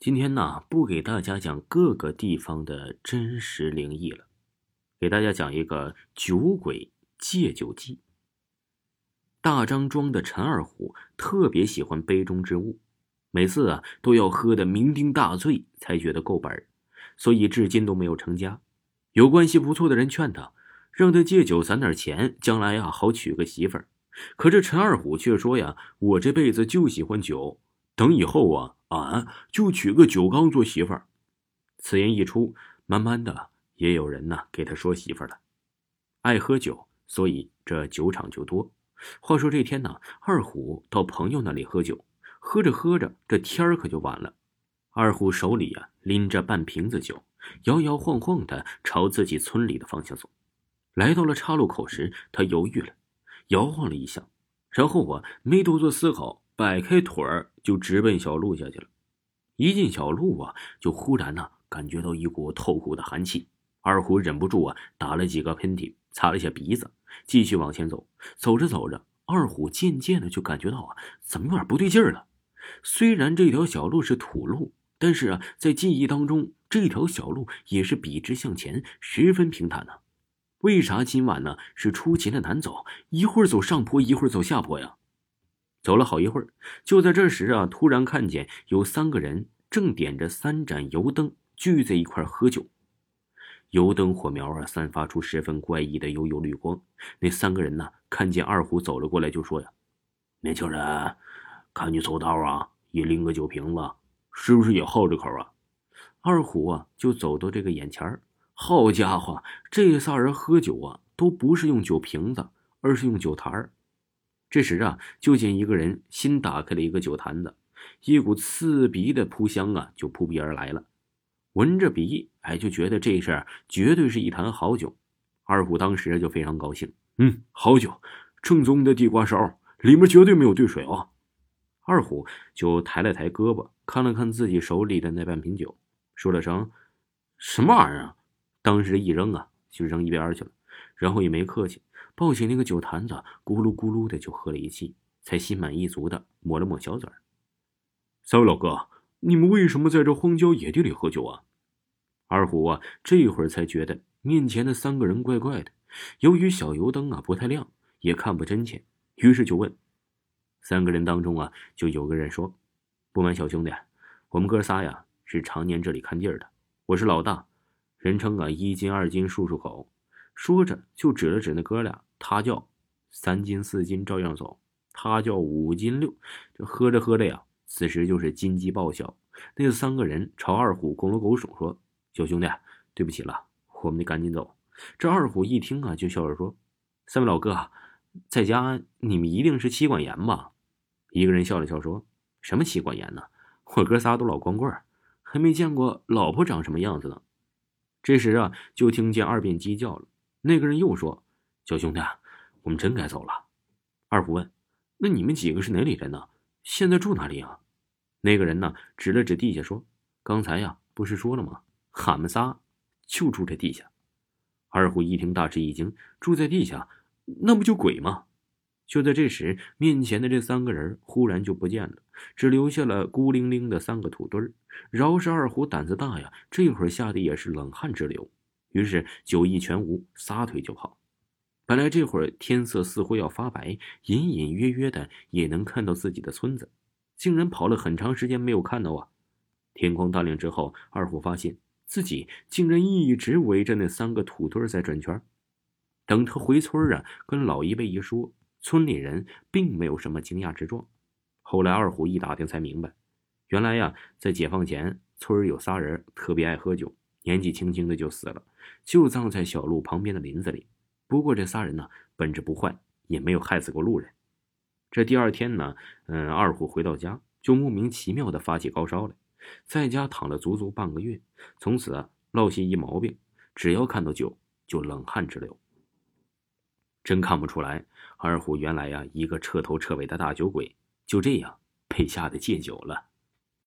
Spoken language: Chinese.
今天呢，不给大家讲各个地方的真实灵异了，给大家讲一个酒鬼戒酒记。大张庄的陈二虎特别喜欢杯中之物，每次啊都要喝的酩酊大醉才觉得够本所以至今都没有成家。有关系不错的人劝他，让他戒酒攒点钱，将来呀好娶个媳妇儿。可这陈二虎却说呀：“我这辈子就喜欢酒。”等以后啊，俺就娶个酒缸做媳妇儿。此言一出，慢慢的也有人呢给他说媳妇儿了。爱喝酒，所以这酒场就多。话说这天呢，二虎到朋友那里喝酒，喝着喝着，这天儿可就晚了。二虎手里啊拎着半瓶子酒，摇摇晃晃的朝自己村里的方向走。来到了岔路口时，他犹豫了，摇晃了一下，然后啊没多做思考。摆开腿儿就直奔小路下去了。一进小路啊，就忽然呢感觉到一股透骨的寒气。二虎忍不住啊打了几个喷嚏，擦了一下鼻子，继续往前走。走着走着，二虎渐渐的就感觉到啊，怎么有点不对劲儿了。虽然这条小路是土路，但是啊，在记忆当中，这条小路也是笔直向前，十分平坦呢。为啥今晚呢是出奇的难走？一会儿走上坡，一会儿走下坡呀？走了好一会儿，就在这时啊，突然看见有三个人正点着三盏油灯聚在一块喝酒。油灯火苗啊，散发出十分怪异的幽幽绿光。那三个人呢，看见二虎走了过来，就说呀：“年轻人，看你走道啊，也拎个酒瓶子，是不是也好这口啊？”二虎啊，就走到这个眼前好家伙，这仨人喝酒啊，都不是用酒瓶子，而是用酒坛儿。这时啊，就见一个人新打开了一个酒坛子，一股刺鼻的扑香啊，就扑鼻而来了。闻着鼻，哎，就觉得这事儿绝对是一坛好酒。二虎当时就非常高兴，嗯，好酒，正宗的地瓜烧，里面绝对没有兑水啊。二虎就抬了抬胳膊，看了看自己手里的那半瓶酒，说了声：“什么玩意儿？”当时一扔啊，就扔一边去了，然后也没客气。抱起那个酒坛子，咕噜咕噜的就喝了一气，才心满意足的抹了抹小嘴儿。三位老哥，你们为什么在这荒郊野地里喝酒啊？二虎啊，这会儿才觉得面前的三个人怪怪的。由于小油灯啊不太亮，也看不真切，于是就问：三个人当中啊，就有个人说：“不瞒小兄弟，我们哥仨呀是常年这里看地儿的，我是老大，人称啊一斤二斤漱漱口。”说着就指了指那哥俩。他叫三斤四斤照样走，他叫五斤六。这喝着喝着呀，此时就是金鸡报晓。那三个人朝二虎拱了拱手，说：“小兄弟，对不起了，我们得赶紧走。”这二虎一听啊，就笑着说：“三位老哥，在家你们一定是妻管严吧？”一个人笑了笑说：“什么妻管严呢？我哥仨都老光棍，还没见过老婆长什么样子呢。”这时啊，就听见二便鸡叫了。那个人又说。小兄弟，我们真该走了。二虎问：“那你们几个是哪里人呢？现在住哪里啊？”那个人呢，指了指地下说：“刚才呀，不是说了吗？俺们仨就住这地下。”二虎一听，大吃一惊：“住在地下，那不就鬼吗？”就在这时，面前的这三个人忽然就不见了，只留下了孤零零的三个土堆儿。饶是二虎胆子大呀，这会儿吓得也是冷汗直流，于是酒意全无，撒腿就跑。本来这会儿天色似乎要发白，隐隐约约的也能看到自己的村子，竟然跑了很长时间没有看到啊！天光大亮之后，二虎发现自己竟然一直围着那三个土堆在转圈。等他回村啊，跟老一辈一说，村里人并没有什么惊讶之状。后来二虎一打听才明白，原来呀，在解放前，村有仨人特别爱喝酒，年纪轻轻的就死了，就葬在小路旁边的林子里。不过这仨人呢，本质不坏，也没有害死过路人。这第二天呢，嗯，二虎回到家就莫名其妙的发起高烧来，在家躺了足足半个月，从此啊落下一毛病，只要看到酒就冷汗直流。真看不出来，二虎原来呀一个彻头彻尾的大酒鬼，就这样被吓得戒酒了。